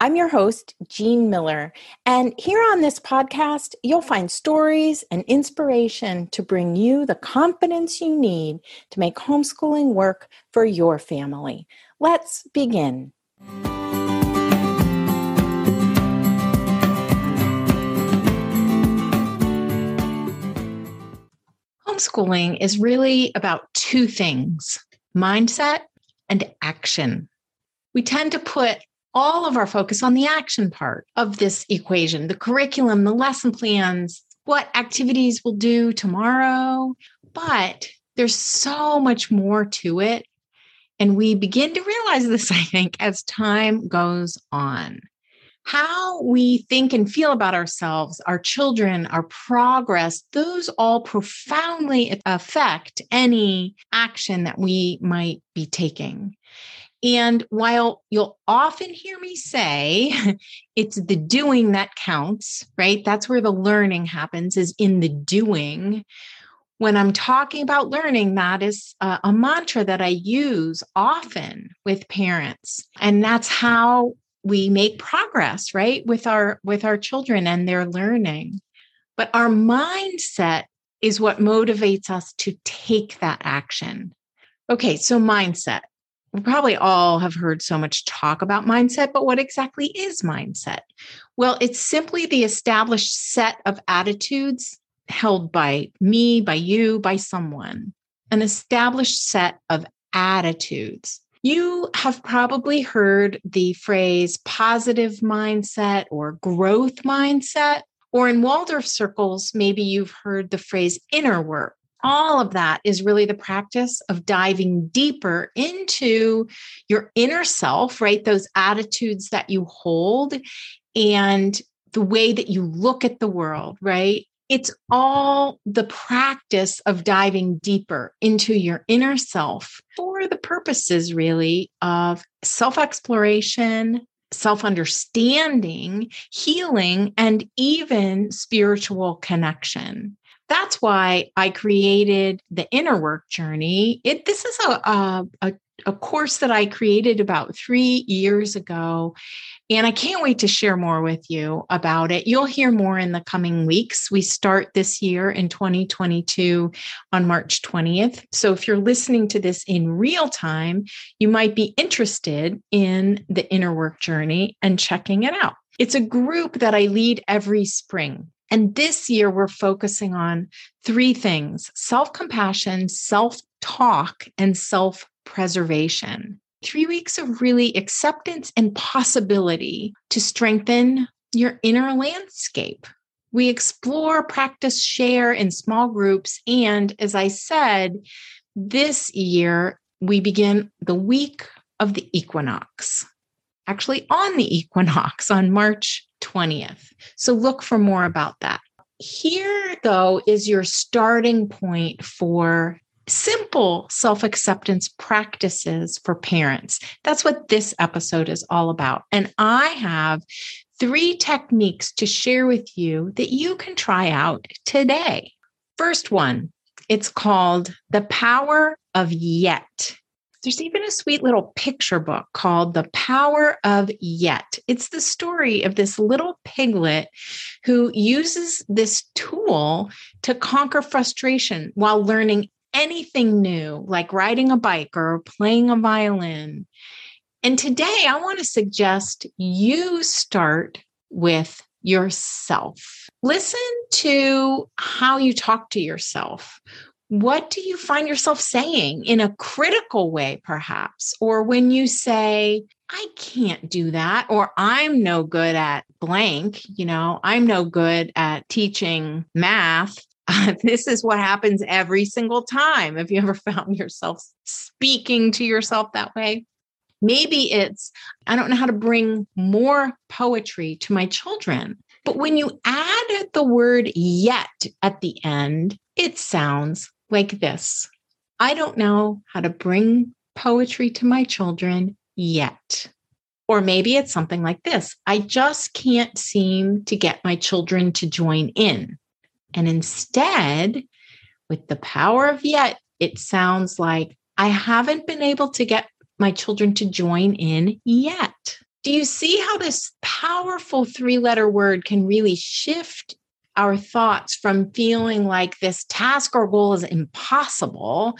I'm your host, Jean Miller, and here on this podcast, you'll find stories and inspiration to bring you the confidence you need to make homeschooling work for your family. Let's begin. Homeschooling is really about two things mindset and action. We tend to put all of our focus on the action part of this equation the curriculum, the lesson plans, what activities we'll do tomorrow. But there's so much more to it. And we begin to realize this, I think, as time goes on. How we think and feel about ourselves, our children, our progress, those all profoundly affect any action that we might be taking. And while you'll often hear me say it's the doing that counts, right? That's where the learning happens, is in the doing. When I'm talking about learning, that is a, a mantra that I use often with parents. And that's how we make progress, right? With our with our children and their learning. But our mindset is what motivates us to take that action. Okay, so mindset we probably all have heard so much talk about mindset, but what exactly is mindset? Well, it's simply the established set of attitudes held by me, by you, by someone, an established set of attitudes. You have probably heard the phrase positive mindset or growth mindset, or in Waldorf circles, maybe you've heard the phrase inner work all of that is really the practice of diving deeper into your inner self, right? Those attitudes that you hold and the way that you look at the world, right? It's all the practice of diving deeper into your inner self for the purposes, really, of self exploration, self understanding, healing, and even spiritual connection that's why I created the inner work journey. It this is a, a, a a course that I created about three years ago. And I can't wait to share more with you about it. You'll hear more in the coming weeks. We start this year in 2022 on March 20th. So if you're listening to this in real time, you might be interested in the inner work journey and checking it out. It's a group that I lead every spring. And this year, we're focusing on three things self compassion, self talk, and self preservation. Three weeks of really acceptance and possibility to strengthen your inner landscape. We explore, practice, share in small groups. And as I said, this year, we begin the week of the equinox actually on the equinox on March 20th. So look for more about that. Here, though, is your starting point for simple self acceptance practices for parents. That's what this episode is all about. And I have three techniques to share with you that you can try out today. First one, it's called The Power of Yet. There's even a sweet little picture book called The Power of Yet. It's the story of this little piglet who uses this tool to conquer frustration while learning anything new, like riding a bike or playing a violin. And today I want to suggest you start with yourself. Listen to how you talk to yourself. What do you find yourself saying in a critical way, perhaps? Or when you say, I can't do that, or I'm no good at blank, you know, I'm no good at teaching math. Uh, this is what happens every single time. Have you ever found yourself speaking to yourself that way? Maybe it's, I don't know how to bring more poetry to my children. But when you add the word yet at the end, it sounds like this I don't know how to bring poetry to my children yet. Or maybe it's something like this I just can't seem to get my children to join in. And instead, with the power of yet, it sounds like I haven't been able to get my children to join in yet. Do you see how this powerful three letter word can really shift our thoughts from feeling like this task or goal is impossible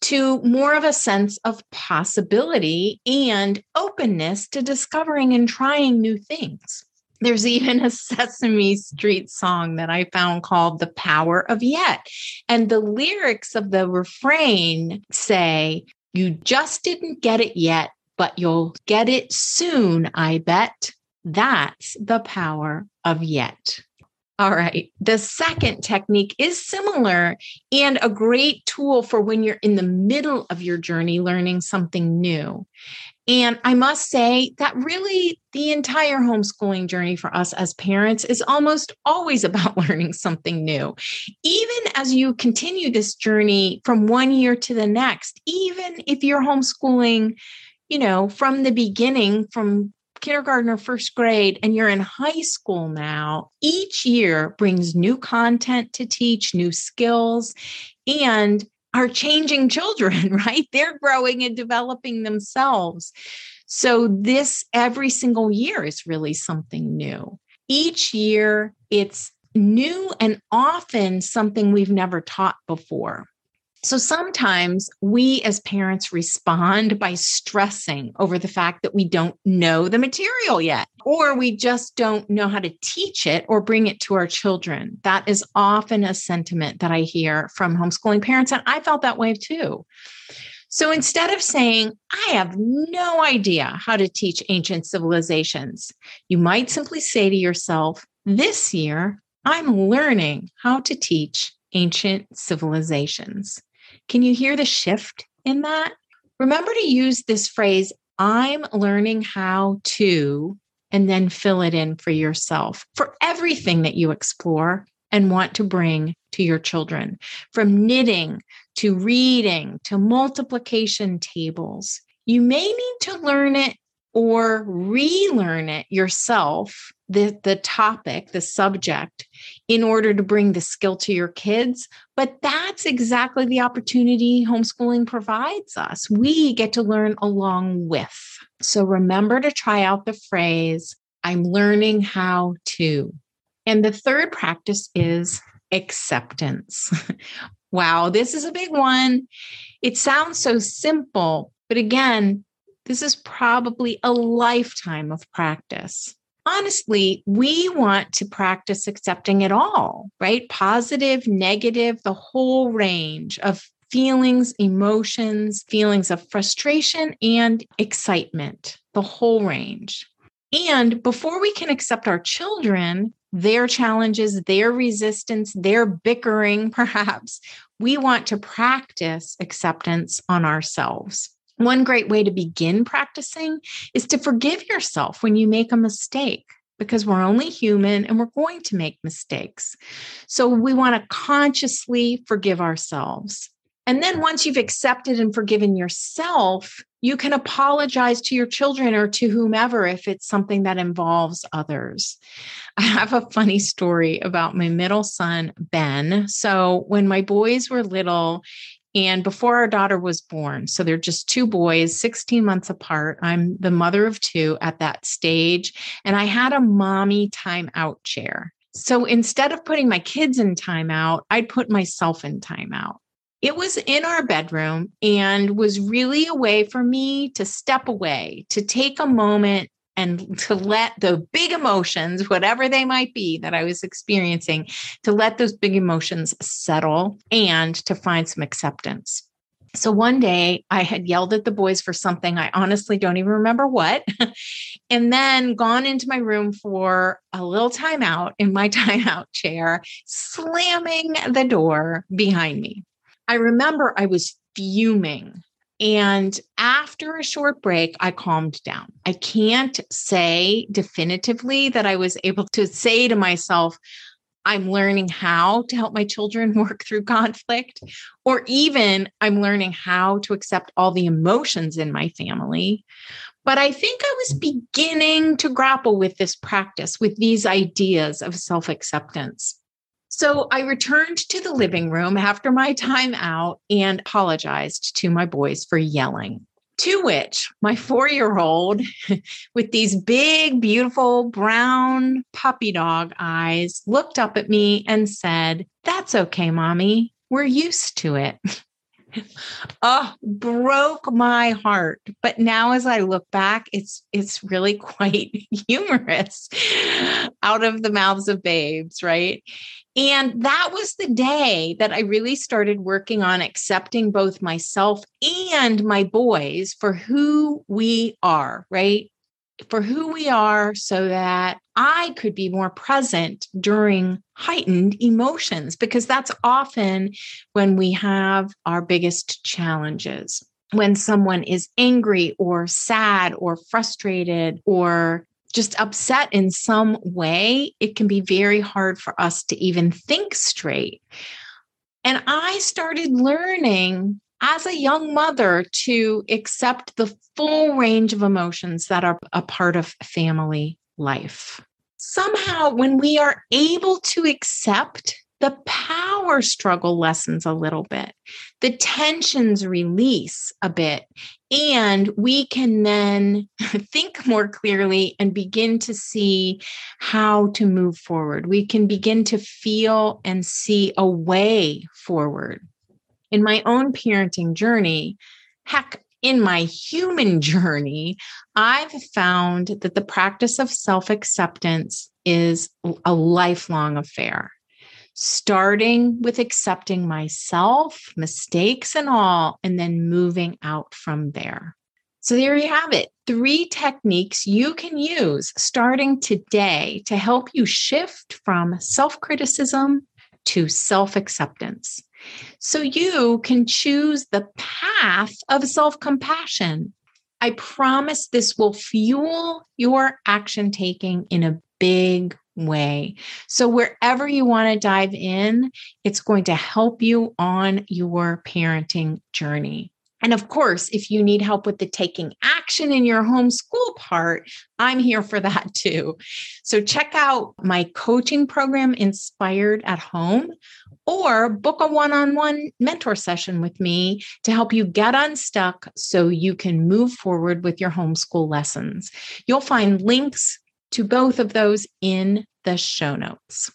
to more of a sense of possibility and openness to discovering and trying new things? There's even a Sesame Street song that I found called The Power of Yet. And the lyrics of the refrain say, You just didn't get it yet, but you'll get it soon, I bet. That's the power of yet. All right. The second technique is similar and a great tool for when you're in the middle of your journey learning something new. And I must say that really the entire homeschooling journey for us as parents is almost always about learning something new. Even as you continue this journey from one year to the next, even if you're homeschooling, you know, from the beginning, from kindergarten or first grade and you're in high school now, each year brings new content to teach, new skills, and are changing children, right? They're growing and developing themselves. So, this every single year is really something new. Each year, it's new and often something we've never taught before. So sometimes we as parents respond by stressing over the fact that we don't know the material yet, or we just don't know how to teach it or bring it to our children. That is often a sentiment that I hear from homeschooling parents. And I felt that way too. So instead of saying, I have no idea how to teach ancient civilizations, you might simply say to yourself, This year, I'm learning how to teach ancient civilizations. Can you hear the shift in that? Remember to use this phrase, I'm learning how to, and then fill it in for yourself for everything that you explore and want to bring to your children, from knitting to reading to multiplication tables. You may need to learn it or relearn it yourself, the, the topic, the subject, in order to bring the skill to your kids. But that's exactly the opportunity homeschooling provides us. We get to learn along with. So remember to try out the phrase, I'm learning how to. And the third practice is acceptance. wow, this is a big one. It sounds so simple, but again, this is probably a lifetime of practice. Honestly, we want to practice accepting it all, right? Positive, negative, the whole range of feelings, emotions, feelings of frustration and excitement, the whole range. And before we can accept our children, their challenges, their resistance, their bickering, perhaps, we want to practice acceptance on ourselves. One great way to begin practicing is to forgive yourself when you make a mistake because we're only human and we're going to make mistakes. So we want to consciously forgive ourselves. And then once you've accepted and forgiven yourself, you can apologize to your children or to whomever if it's something that involves others. I have a funny story about my middle son, Ben. So, when my boys were little, and before our daughter was born, so they're just two boys, 16 months apart. I'm the mother of two at that stage. And I had a mommy timeout chair. So instead of putting my kids in timeout, I'd put myself in timeout. It was in our bedroom and was really a way for me to step away, to take a moment and to let the big emotions, whatever they might be that I was experiencing, to let those big emotions settle and to find some acceptance. So one day I had yelled at the boys for something. I honestly don't even remember what. and then gone into my room for a little timeout in my timeout chair, slamming the door behind me. I remember I was fuming. And after a short break, I calmed down. I can't say definitively that I was able to say to myself, I'm learning how to help my children work through conflict, or even I'm learning how to accept all the emotions in my family. But I think I was beginning to grapple with this practice, with these ideas of self acceptance. So I returned to the living room after my time out and apologized to my boys for yelling. To which my four year old, with these big, beautiful brown puppy dog eyes, looked up at me and said, That's okay, mommy. We're used to it. oh broke my heart but now as i look back it's it's really quite humorous out of the mouths of babes right and that was the day that I really started working on accepting both myself and my boys for who we are, right? For who we are, so that I could be more present during heightened emotions, because that's often when we have our biggest challenges. When someone is angry or sad or frustrated or just upset in some way, it can be very hard for us to even think straight. And I started learning as a young mother to accept the full range of emotions that are a part of family life. Somehow, when we are able to accept the power struggle lessens a little bit, the tensions release a bit, and we can then think more clearly and begin to see how to move forward. We can begin to feel and see a way forward. In my own parenting journey, heck, in my human journey, I've found that the practice of self acceptance is a lifelong affair starting with accepting myself, mistakes and all, and then moving out from there. So there you have it. Three techniques you can use starting today to help you shift from self criticism to self acceptance. So you can choose the path of self compassion. I promise this will fuel your action taking in a big way. So, wherever you want to dive in, it's going to help you on your parenting journey. And of course, if you need help with the taking action in your homeschool part, I'm here for that too. So check out my coaching program, Inspired at Home, or book a one on one mentor session with me to help you get unstuck so you can move forward with your homeschool lessons. You'll find links to both of those in the show notes.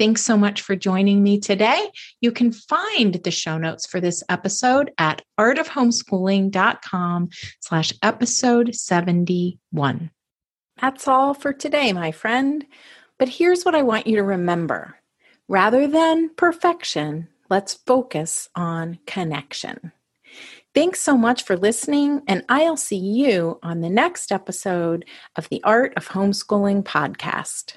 Thanks so much for joining me today. You can find the show notes for this episode at artofhomeschooling.com slash episode 71. That's all for today, my friend. But here's what I want you to remember. Rather than perfection, let's focus on connection. Thanks so much for listening, and I'll see you on the next episode of the Art of Homeschooling podcast.